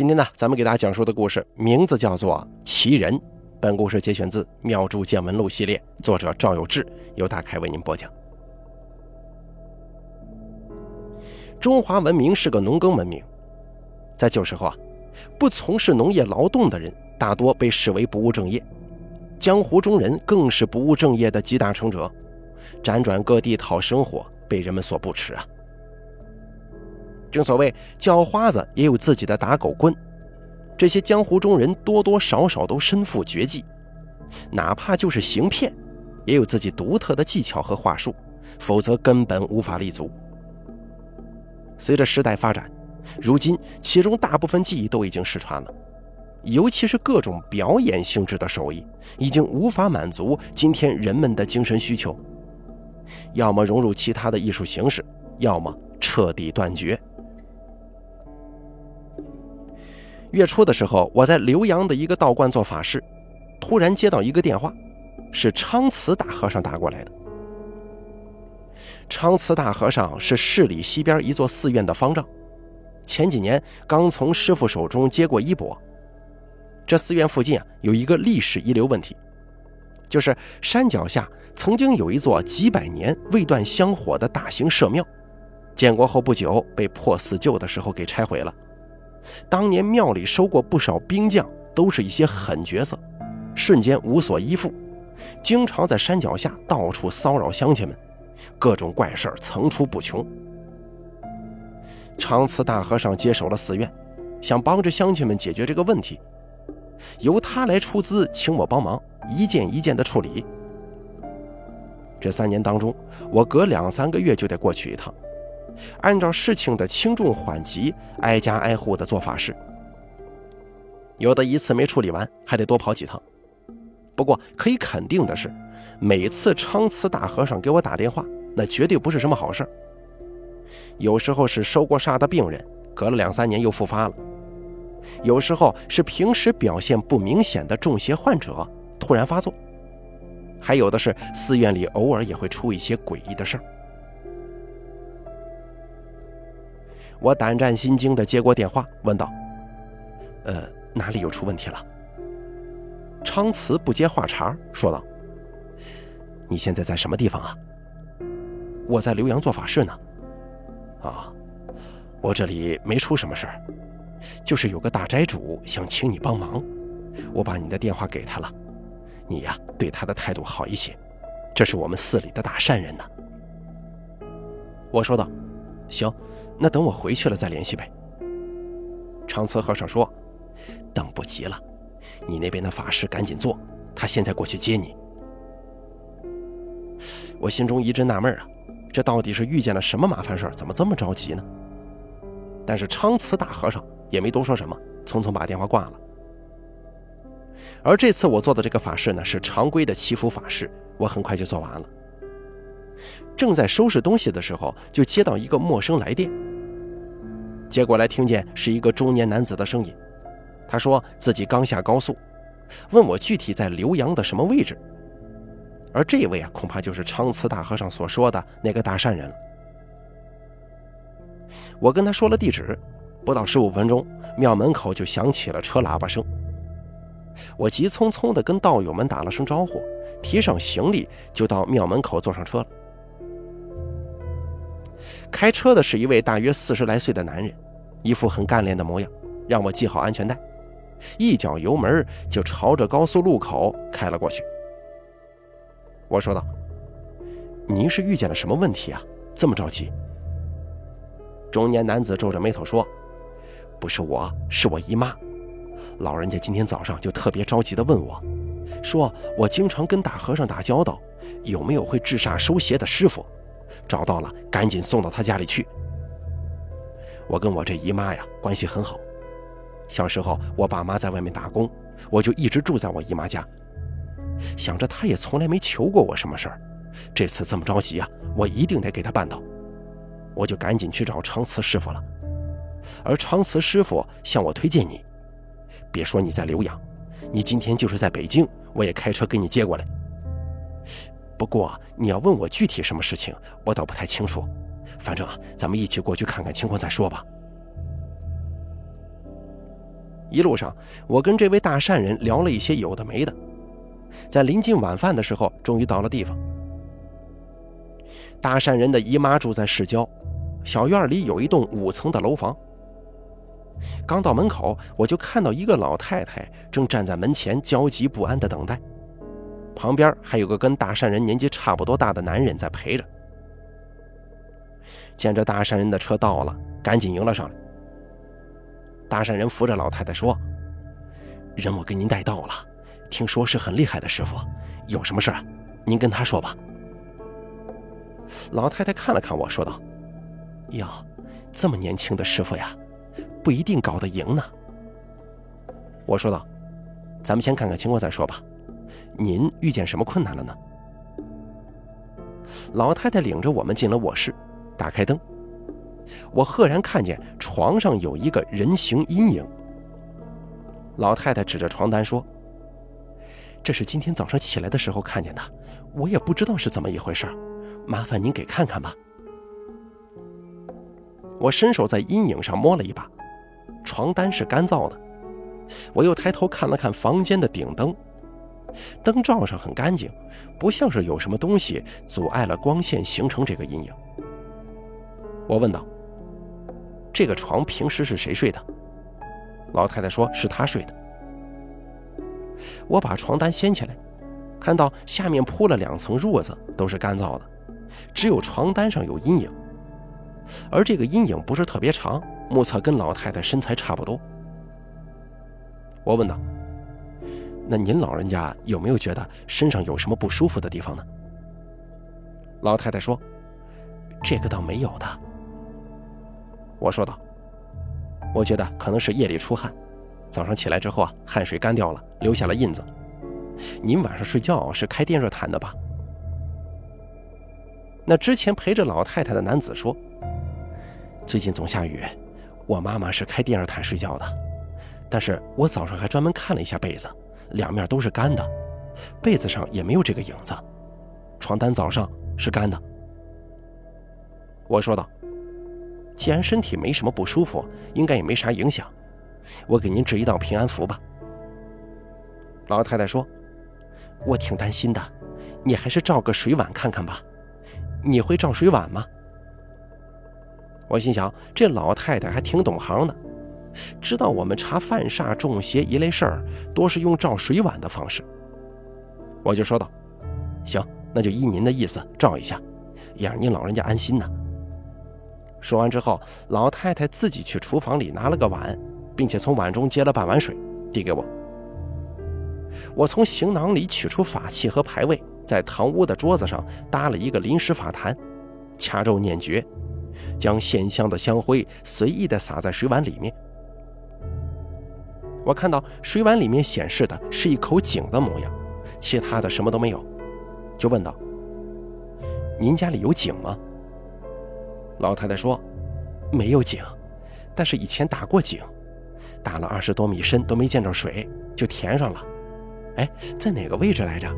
今天呢，咱们给大家讲述的故事名字叫做《奇人》。本故事节选自《妙著见闻录》系列，作者赵有志，由大凯为您播讲。中华文明是个农耕文明，在旧时候啊，不从事农业劳动的人大多被视为不务正业，江湖中人更是不务正业的集大成者，辗转各地讨生活，被人们所不齿啊。正所谓叫花子也有自己的打狗棍，这些江湖中人多多少少都身负绝技，哪怕就是行骗，也有自己独特的技巧和话术，否则根本无法立足。随着时代发展，如今其中大部分技艺都已经失传了，尤其是各种表演性质的手艺，已经无法满足今天人们的精神需求，要么融入其他的艺术形式，要么彻底断绝。月初的时候，我在浏阳的一个道观做法事，突然接到一个电话，是昌慈大和尚打过来的。昌慈大和尚是市里西边一座寺院的方丈，前几年刚从师傅手中接过衣钵。这寺院附近啊，有一个历史遗留问题，就是山脚下曾经有一座几百年未断香火的大型社庙，建国后不久被破四旧的时候给拆毁了。当年庙里收过不少兵将，都是一些狠角色，瞬间无所依附，经常在山脚下到处骚扰乡亲们，各种怪事层出不穷。长慈大和尚接手了寺院，想帮着乡亲们解决这个问题，由他来出资请我帮忙，一件一件的处理。这三年当中，我隔两三个月就得过去一趟。按照事情的轻重缓急，挨家挨户的做法事，有的一次没处理完，还得多跑几趟。不过可以肯定的是，每次昌慈大和尚给我打电话，那绝对不是什么好事儿有时候是收过煞的病人，隔了两三年又复发了；有时候是平时表现不明显的中邪患者突然发作；还有的是寺院里偶尔也会出一些诡异的事儿。我胆战心惊地接过电话，问道：“呃，哪里又出问题了？”昌慈不接话茬，说道：“你现在在什么地方啊？”“我在浏阳做法事呢。”“啊，我这里没出什么事儿，就是有个大斋主想请你帮忙，我把你的电话给他了。你呀，对他的态度好一些，这是我们寺里的大善人呢。”我说道：“行。”那等我回去了再联系呗。长慈和尚说：“等不及了，你那边的法事赶紧做，他现在过去接你。”我心中一阵纳闷啊，这到底是遇见了什么麻烦事怎么这么着急呢？但是昌慈大和尚也没多说什么，匆匆把电话挂了。而这次我做的这个法事呢，是常规的祈福法事，我很快就做完了。正在收拾东西的时候，就接到一个陌生来电。接过来，听见是一个中年男子的声音。他说自己刚下高速，问我具体在浏阳的什么位置。而这位啊，恐怕就是昌慈大和尚所说的那个大善人了。我跟他说了地址，不到十五分钟，庙门口就响起了车喇叭声。我急匆匆地跟道友们打了声招呼，提上行李，就到庙门口坐上车了。开车的是一位大约四十来岁的男人，一副很干练的模样，让我系好安全带，一脚油门就朝着高速路口开了过去。我说道：“您是遇见了什么问题啊？这么着急？”中年男子皱着眉头说：“不是我，是我姨妈。老人家今天早上就特别着急地问我，说我经常跟大和尚打交道，有没有会治煞收邪的师傅？”找到了，赶紧送到他家里去。我跟我这姨妈呀关系很好，小时候我爸妈在外面打工，我就一直住在我姨妈家。想着她也从来没求过我什么事儿，这次这么着急啊，我一定得给她办到。我就赶紧去找长慈师傅了。而长慈师傅向我推荐你，别说你在浏阳，你今天就是在北京，我也开车给你接过来。不过你要问我具体什么事情，我倒不太清楚。反正咱们一起过去看看情况再说吧。一路上，我跟这位大善人聊了一些有的没的，在临近晚饭的时候，终于到了地方。大善人的姨妈住在市郊，小院里有一栋五层的楼房。刚到门口，我就看到一个老太太正站在门前焦急不安地等待，旁边还有个跟大善人年纪差不多大的男人在陪着。见着大善人的车到了，赶紧迎了上来。大善人扶着老太太说：“人我给您带到了，听说是很厉害的师傅，有什么事您跟他说吧。”老太太看了看我说道：“哟，这么年轻的师傅呀，不一定搞得赢呢。”我说道：“咱们先看看情况再说吧。您遇见什么困难了呢？”老太太领着我们进了卧室，打开灯。我赫然看见床上有一个人形阴影。老太太指着床单说：“这是今天早上起来的时候看见的，我也不知道是怎么一回事，麻烦您给看看吧。”我伸手在阴影上摸了一把，床单是干燥的。我又抬头看了看房间的顶灯，灯罩上很干净，不像是有什么东西阻碍了光线形成这个阴影。我问道。这个床平时是谁睡的？老太太说是她睡的。我把床单掀起来，看到下面铺了两层褥子，都是干燥的，只有床单上有阴影，而这个阴影不是特别长，目测跟老太太身材差不多。我问道：“那您老人家有没有觉得身上有什么不舒服的地方呢？”老太太说：“这个倒没有的。”我说道：“我觉得可能是夜里出汗，早上起来之后啊，汗水干掉了，留下了印子。您晚上睡觉是开电热毯的吧？”那之前陪着老太太的男子说：“最近总下雨，我妈妈是开电热毯睡觉的，但是我早上还专门看了一下被子，两面都是干的，被子上也没有这个影子，床单早上是干的。”我说道。既然身体没什么不舒服，应该也没啥影响。我给您制一道平安符吧。老太太说：“我挺担心的，你还是照个水碗看看吧。你会照水碗吗？”我心想，这老太太还挺懂行的，知道我们查犯煞、中邪一类事儿，多是用照水碗的方式。我就说道：“行，那就依您的意思照一下，也让您老人家安心呢。”说完之后，老太太自己去厨房里拿了个碗，并且从碗中接了半碗水，递给我。我从行囊里取出法器和牌位，在堂屋的桌子上搭了一个临时法坛，掐咒念诀，将线香的香灰随意地撒在水碗里面。我看到水碗里面显示的是一口井的模样，其他的什么都没有，就问道：“您家里有井吗？”老太太说：“没有井，但是以前打过井，打了二十多米深都没见着水，就填上了。哎，在哪个位置来着？”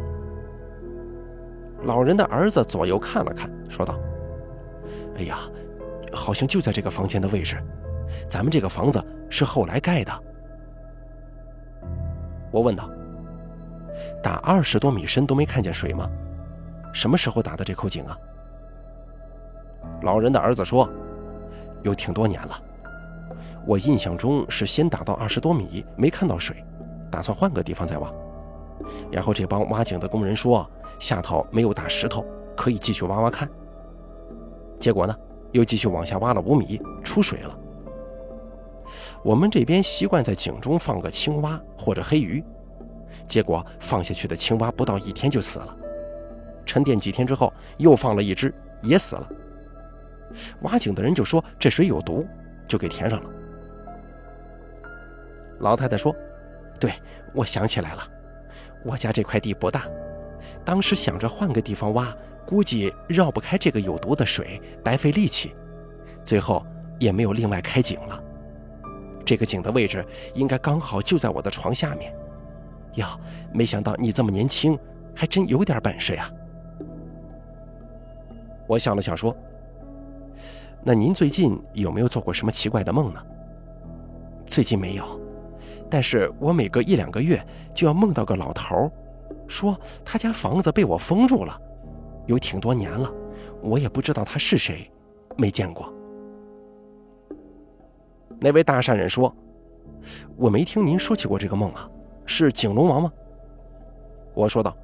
老人的儿子左右看了看，说道：“哎呀，好像就在这个房间的位置。咱们这个房子是后来盖的。”我问道：“打二十多米深都没看见水吗？什么时候打的这口井啊？”老人的儿子说：“有挺多年了，我印象中是先打到二十多米，没看到水，打算换个地方再挖。然后这帮挖井的工人说下头没有大石头，可以继续挖挖看。结果呢，又继续往下挖了五米，出水了。我们这边习惯在井中放个青蛙或者黑鱼，结果放下去的青蛙不到一天就死了，沉淀几天之后又放了一只，也死了。”挖井的人就说这水有毒，就给填上了。老太太说：“对，我想起来了，我家这块地不大，当时想着换个地方挖，估计绕不开这个有毒的水，白费力气，最后也没有另外开井了。这个井的位置应该刚好就在我的床下面。哟，没想到你这么年轻，还真有点本事呀。”我想了想说。那您最近有没有做过什么奇怪的梦呢？最近没有，但是我每隔一两个月就要梦到个老头，说他家房子被我封住了，有挺多年了，我也不知道他是谁，没见过。”那位大善人说：“我没听您说起过这个梦啊，是景龙王吗？”我说道：“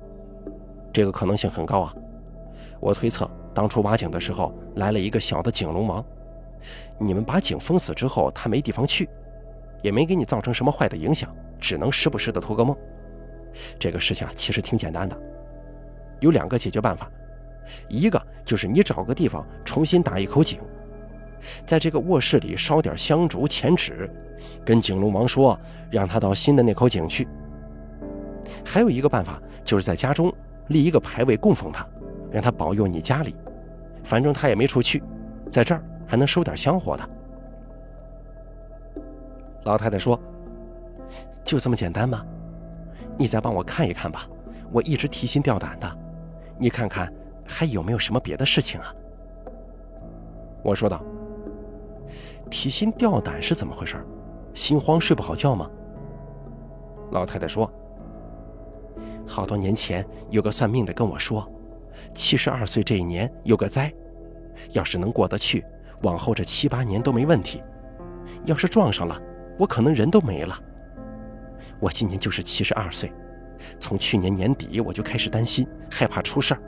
这个可能性很高啊，我推测当初挖井的时候来了一个小的景龙王，你们把井封死之后，他没地方去，也没给你造成什么坏的影响，只能时不时的托个梦。这个事情啊，其实挺简单的，有两个解决办法，一个就是你找个地方重新打一口井。”在这个卧室里烧点香烛、钱纸，跟景龙王说，让他到新的那口井去。还有一个办法，就是在家中立一个牌位供奉他，让他保佑你家里。反正他也没出去，在这儿还能收点香火的。老太太说：“就这么简单吗？你再帮我看一看吧，我一直提心吊胆的。你看看还有没有什么别的事情啊？”我说道。提心吊胆是怎么回事？心慌睡不好觉吗？老太太说：“好多年前有个算命的跟我说，七十二岁这一年有个灾，要是能过得去，往后这七八年都没问题；要是撞上了，我可能人都没了。我今年就是七十二岁，从去年年底我就开始担心，害怕出事儿。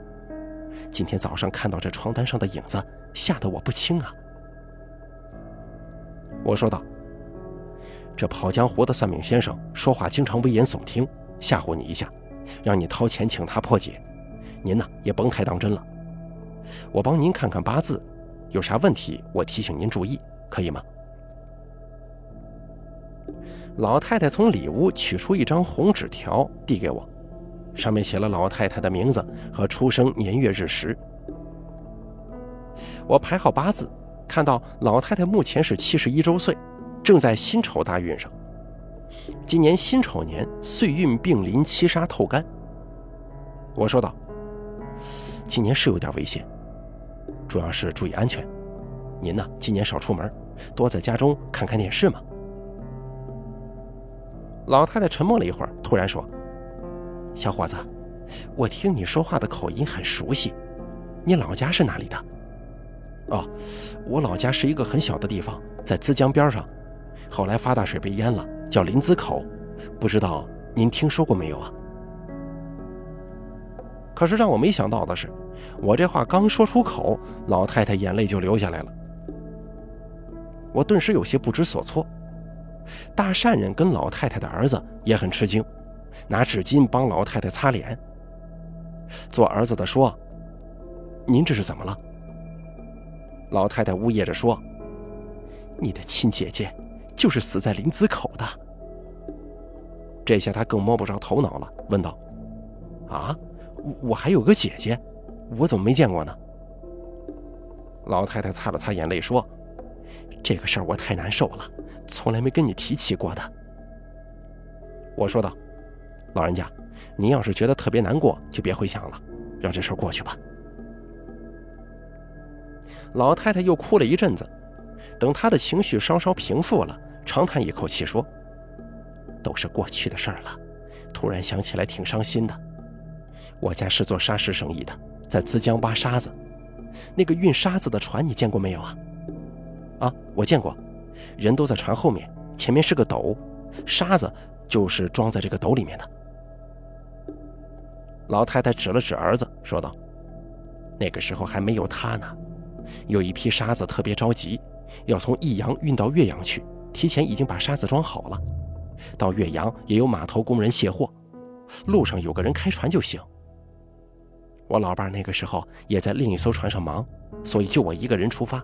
今天早上看到这床单上的影子，吓得我不轻啊。”我说道：“这跑江湖的算命先生说话经常危言耸听，吓唬你一下，让你掏钱请他破解。您呢也甭太当真了。我帮您看看八字，有啥问题我提醒您注意，可以吗？”老太太从里屋取出一张红纸条，递给我，上面写了老太太的名字和出生年月日时。我排好八字。看到老太太目前是七十一周岁，正在辛丑大运上。今年辛丑年岁运并临七杀透干。我说道：“今年是有点危险，主要是注意安全。您呢，今年少出门，多在家中看看电视嘛。”老太太沉默了一会儿，突然说：“小伙子，我听你说话的口音很熟悉，你老家是哪里的？”哦，我老家是一个很小的地方，在资江边上，后来发大水被淹了，叫临淄口，不知道您听说过没有啊？可是让我没想到的是，我这话刚说出口，老太太眼泪就流下来了。我顿时有些不知所措。大善人跟老太太的儿子也很吃惊，拿纸巾帮老太太擦脸。做儿子的说：“您这是怎么了？”老太太呜咽着说：“你的亲姐姐就是死在林子口的。”这下她更摸不着头脑了，问道：“啊，我还有个姐姐，我怎么没见过呢？”老太太擦了擦眼泪说：“这个事儿我太难受了，从来没跟你提起过的。”我说道：“老人家，您要是觉得特别难过，就别回想了，让这事儿过去吧。”老太太又哭了一阵子，等她的情绪稍稍平复了，长叹一口气说：“都是过去的事儿了，突然想起来挺伤心的。我家是做沙石生意的，在资江挖沙子。那个运沙子的船你见过没有啊？啊，我见过，人都在船后面，前面是个斗，沙子就是装在这个斗里面的。”老太太指了指儿子，说道：“那个时候还没有他呢。”有一批沙子特别着急，要从益阳运到岳阳去，提前已经把沙子装好了。到岳阳也有码头工人卸货，路上有个人开船就行。我老伴那个时候也在另一艘船上忙，所以就我一个人出发。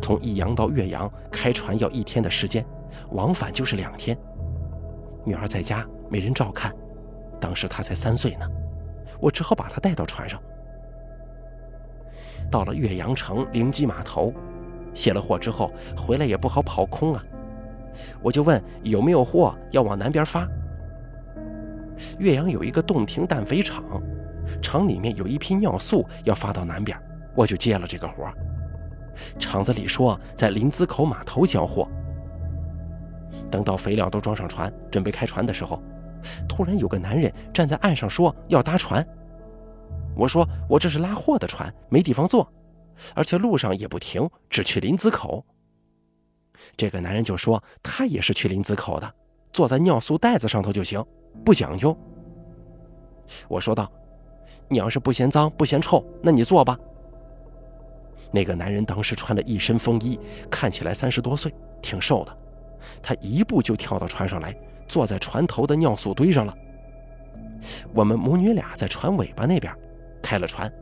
从益阳到岳阳开船要一天的时间，往返就是两天。女儿在家没人照看，当时她才三岁呢，我只好把她带到船上。到了岳阳城灵基码头，卸了货之后回来也不好跑空啊，我就问有没有货要往南边发。岳阳有一个洞庭氮肥厂，厂里面有一批尿素要发到南边，我就接了这个活。厂子里说在临淄口码头交货，等到肥料都装上船，准备开船的时候，突然有个男人站在岸上说要搭船。我说我这是拉货的船，没地方坐，而且路上也不停，只去林子口。这个男人就说他也是去林子口的，坐在尿素袋子上头就行，不讲究。我说道：“你要是不嫌脏不嫌臭，那你坐吧。”那个男人当时穿了一身风衣，看起来三十多岁，挺瘦的。他一步就跳到船上来，坐在船头的尿素堆上了。我们母女俩在船尾巴那边开了船。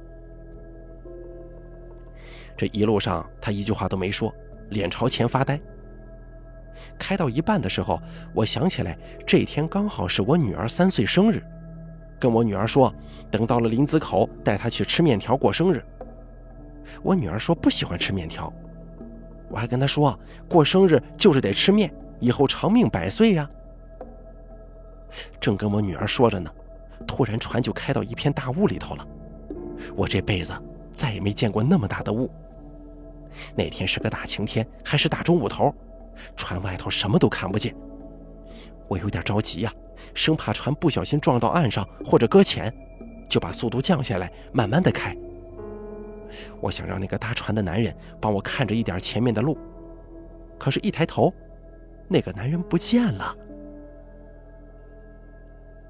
这一路上，他一句话都没说，脸朝前发呆。开到一半的时候，我想起来这天刚好是我女儿三岁生日，跟我女儿说，等到了林子口带她去吃面条过生日。我女儿说不喜欢吃面条。我还跟她说，过生日就是得吃面，以后长命百岁呀。正跟我女儿说着呢，突然船就开到一片大雾里头了。我这辈子再也没见过那么大的雾。那天是个大晴天，还是大中午头，船外头什么都看不见。我有点着急呀，生怕船不小心撞到岸上或者搁浅，就把速度降下来，慢慢的开。我想让那个搭船的男人帮我看着一点前面的路，可是，一抬头，那个男人不见了。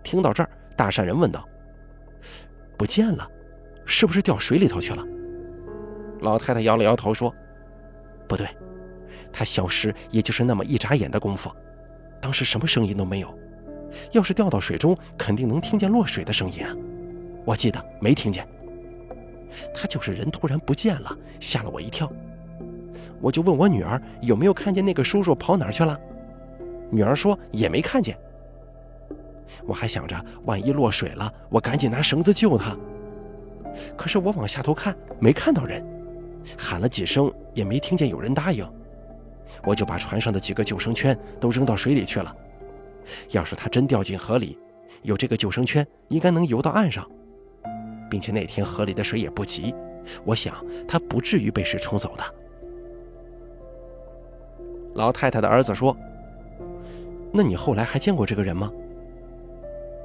听到这儿，大善人问道：“不见了，是不是掉水里头去了？”老太太摇了摇头说：“不对，他消失也就是那么一眨眼的功夫，当时什么声音都没有。要是掉到水中，肯定能听见落水的声音啊。我记得没听见。”他就是人突然不见了，吓了我一跳。我就问我女儿有没有看见那个叔叔跑哪儿去了，女儿说也没看见。我还想着万一落水了，我赶紧拿绳子救他。可是我往下头看，没看到人，喊了几声也没听见有人答应。我就把船上的几个救生圈都扔到水里去了。要是他真掉进河里，有这个救生圈，应该能游到岸上。并且那天河里的水也不急，我想他不至于被水冲走的。老太太的儿子说：“那你后来还见过这个人吗？”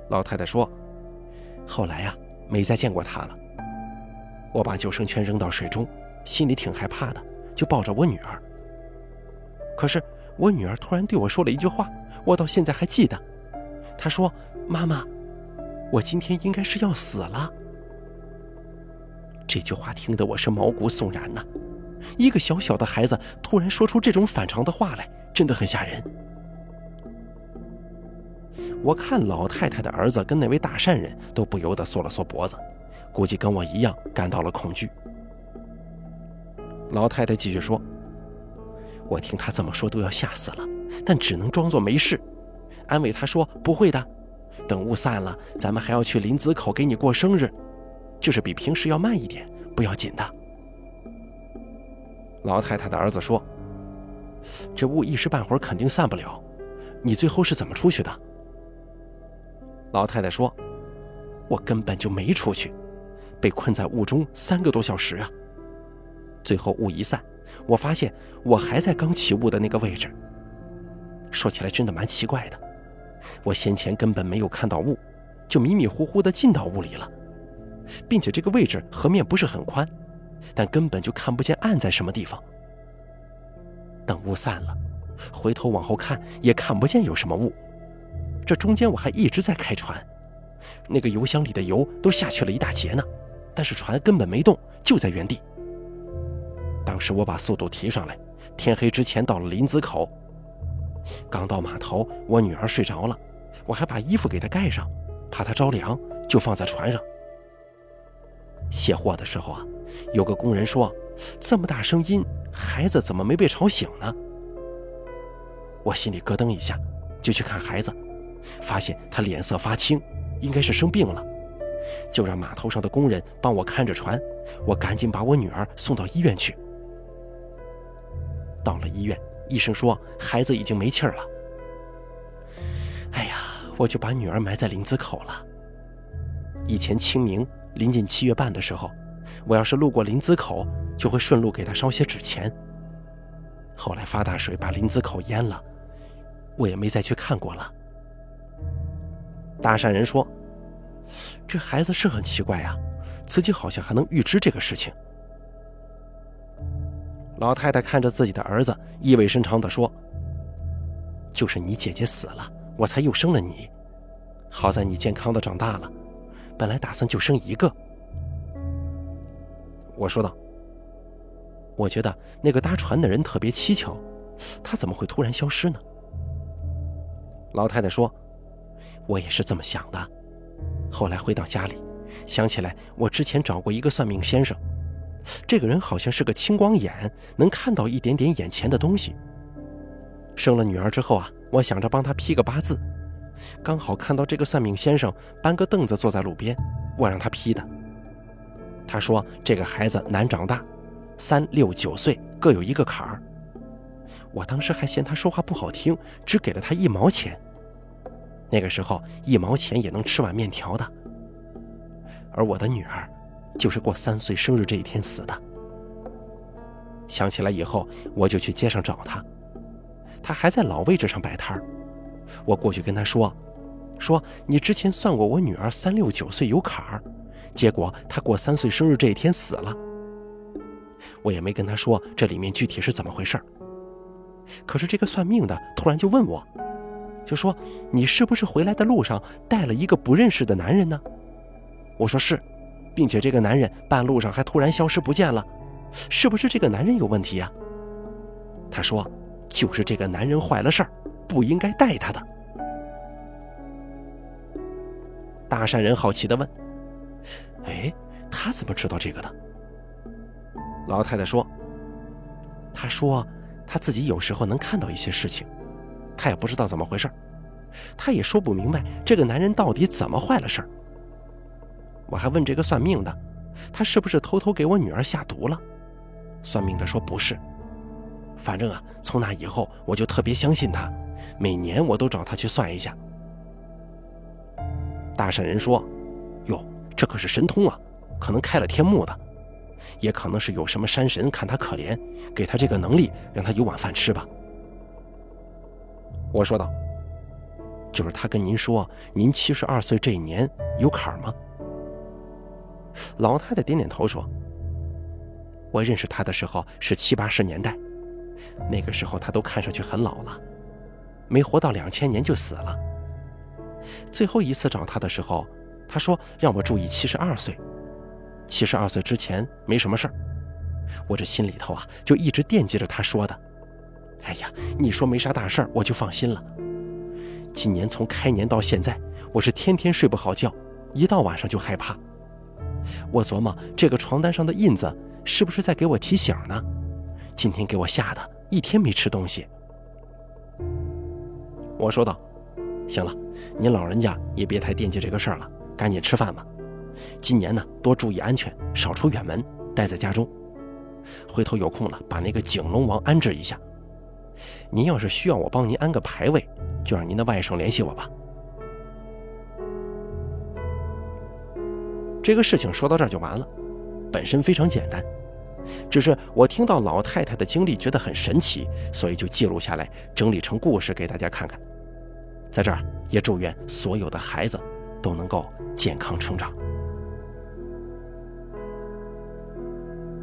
老太太说：“后来呀，没再见过他了。”我把救生圈扔到水中，心里挺害怕的，就抱着我女儿。可是我女儿突然对我说了一句话，我到现在还记得。她说：“妈妈，我今天应该是要死了。”这句话听得我是毛骨悚然呐！一个小小的孩子突然说出这种反常的话来，真的很吓人。我看老太太的儿子跟那位大善人都不由得缩了缩脖子，估计跟我一样感到了恐惧。老太太继续说：“我听他这么说都要吓死了，但只能装作没事，安慰他说不会的，等雾散了，咱们还要去林子口给你过生日。”就是比平时要慢一点，不要紧的。老太太的儿子说：“这雾一时半会儿肯定散不了，你最后是怎么出去的？”老太太说：“我根本就没出去，被困在雾中三个多小时啊。最后雾一散，我发现我还在刚起雾的那个位置。说起来真的蛮奇怪的，我先前根本没有看到雾，就迷迷糊糊的进到雾里了。”并且这个位置河面不是很宽，但根本就看不见岸在什么地方。等雾散了，回头往后看也看不见有什么雾。这中间我还一直在开船，那个油箱里的油都下去了一大截呢，但是船根本没动，就在原地。当时我把速度提上来，天黑之前到了林子口。刚到码头，我女儿睡着了，我还把衣服给她盖上，怕她着凉，就放在船上。卸货的时候啊，有个工人说：“这么大声音，孩子怎么没被吵醒呢？”我心里咯噔一下，就去看孩子，发现他脸色发青，应该是生病了，就让码头上的工人帮我看着船。我赶紧把我女儿送到医院去。到了医院，医生说孩子已经没气儿了。哎呀，我就把女儿埋在林子口了。以前清明。临近七月半的时候，我要是路过林子口，就会顺路给她烧些纸钱。后来发大水把林子口淹了，我也没再去看过了。大善人说：“这孩子是很奇怪呀，自己好像还能预知这个事情。”老太太看着自己的儿子，意味深长地说：“就是你姐姐死了，我才又生了你。好在你健康的长大了，本来打算就生一个。”我说道：“我觉得那个搭船的人特别蹊跷，他怎么会突然消失呢？”老太太说：“我也是这么想的。后来回到家里，想起来我之前找过一个算命先生。”这个人好像是个青光眼，能看到一点点眼前的东西。生了女儿之后啊，我想着帮他批个八字，刚好看到这个算命先生搬个凳子坐在路边，我让他批的。他说这个孩子难长大，三六九岁各有一个坎儿。我当时还嫌他说话不好听，只给了他一毛钱。那个时候一毛钱也能吃碗面条的。而我的女儿。就是过三岁生日这一天死的。想起来以后，我就去街上找他，他还在老位置上摆摊儿。我过去跟他说：“说你之前算过我女儿三六九岁有坎儿，结果她过三岁生日这一天死了。”我也没跟他说这里面具体是怎么回事。可是这个算命的突然就问我，就说：“你是不是回来的路上带了一个不认识的男人呢？”我说：“是。”并且这个男人半路上还突然消失不见了，是不是这个男人有问题呀？他说：“就是这个男人坏了事儿，不应该带他的。”大善人好奇的问：“哎，他怎么知道这个的？”老太太说：“他说他自己有时候能看到一些事情，他也不知道怎么回事，他也说不明白这个男人到底怎么坏了事儿。”我还问这个算命的，他是不是偷偷给我女儿下毒了？算命的说不是。反正啊，从那以后我就特别相信他，每年我都找他去算一下。大善人说：“哟，这可是神通啊，可能开了天目的，也可能是有什么山神看他可怜，给他这个能力，让他有碗饭吃吧。”我说道：“就是他跟您说，您七十二岁这一年有坎儿吗？”老太太点点头说：“我认识他的时候是七八十年代，那个时候他都看上去很老了，没活到两千年就死了。最后一次找他的时候，他说让我注意七十二岁，七十二岁之前没什么事儿。我这心里头啊就一直惦记着他说的。哎呀，你说没啥大事儿，我就放心了。今年从开年到现在，我是天天睡不好觉，一到晚上就害怕。”我琢磨这个床单上的印子是不是在给我提醒呢？今天给我吓得一天没吃东西。我说道：“行了，您老人家也别太惦记这个事儿了，赶紧吃饭吧。今年呢，多注意安全，少出远门，待在家中。回头有空了，把那个景龙王安置一下。您要是需要我帮您安个牌位，就让您的外甥联系我吧。”这个事情说到这儿就完了，本身非常简单，只是我听到老太太的经历觉得很神奇，所以就记录下来，整理成故事给大家看看。在这儿也祝愿所有的孩子都能够健康成长。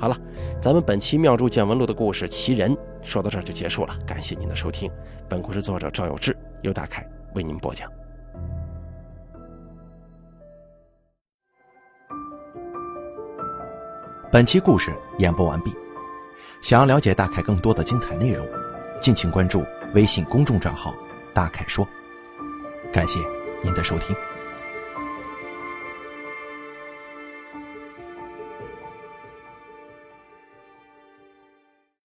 好了，咱们本期《妙著见闻录》的故事《奇人》说到这儿就结束了，感谢您的收听。本故事作者赵有志，由大凯为您播讲。本期故事演播完毕，想要了解大凯更多的精彩内容，敬请关注微信公众账号“大凯说”。感谢您的收听。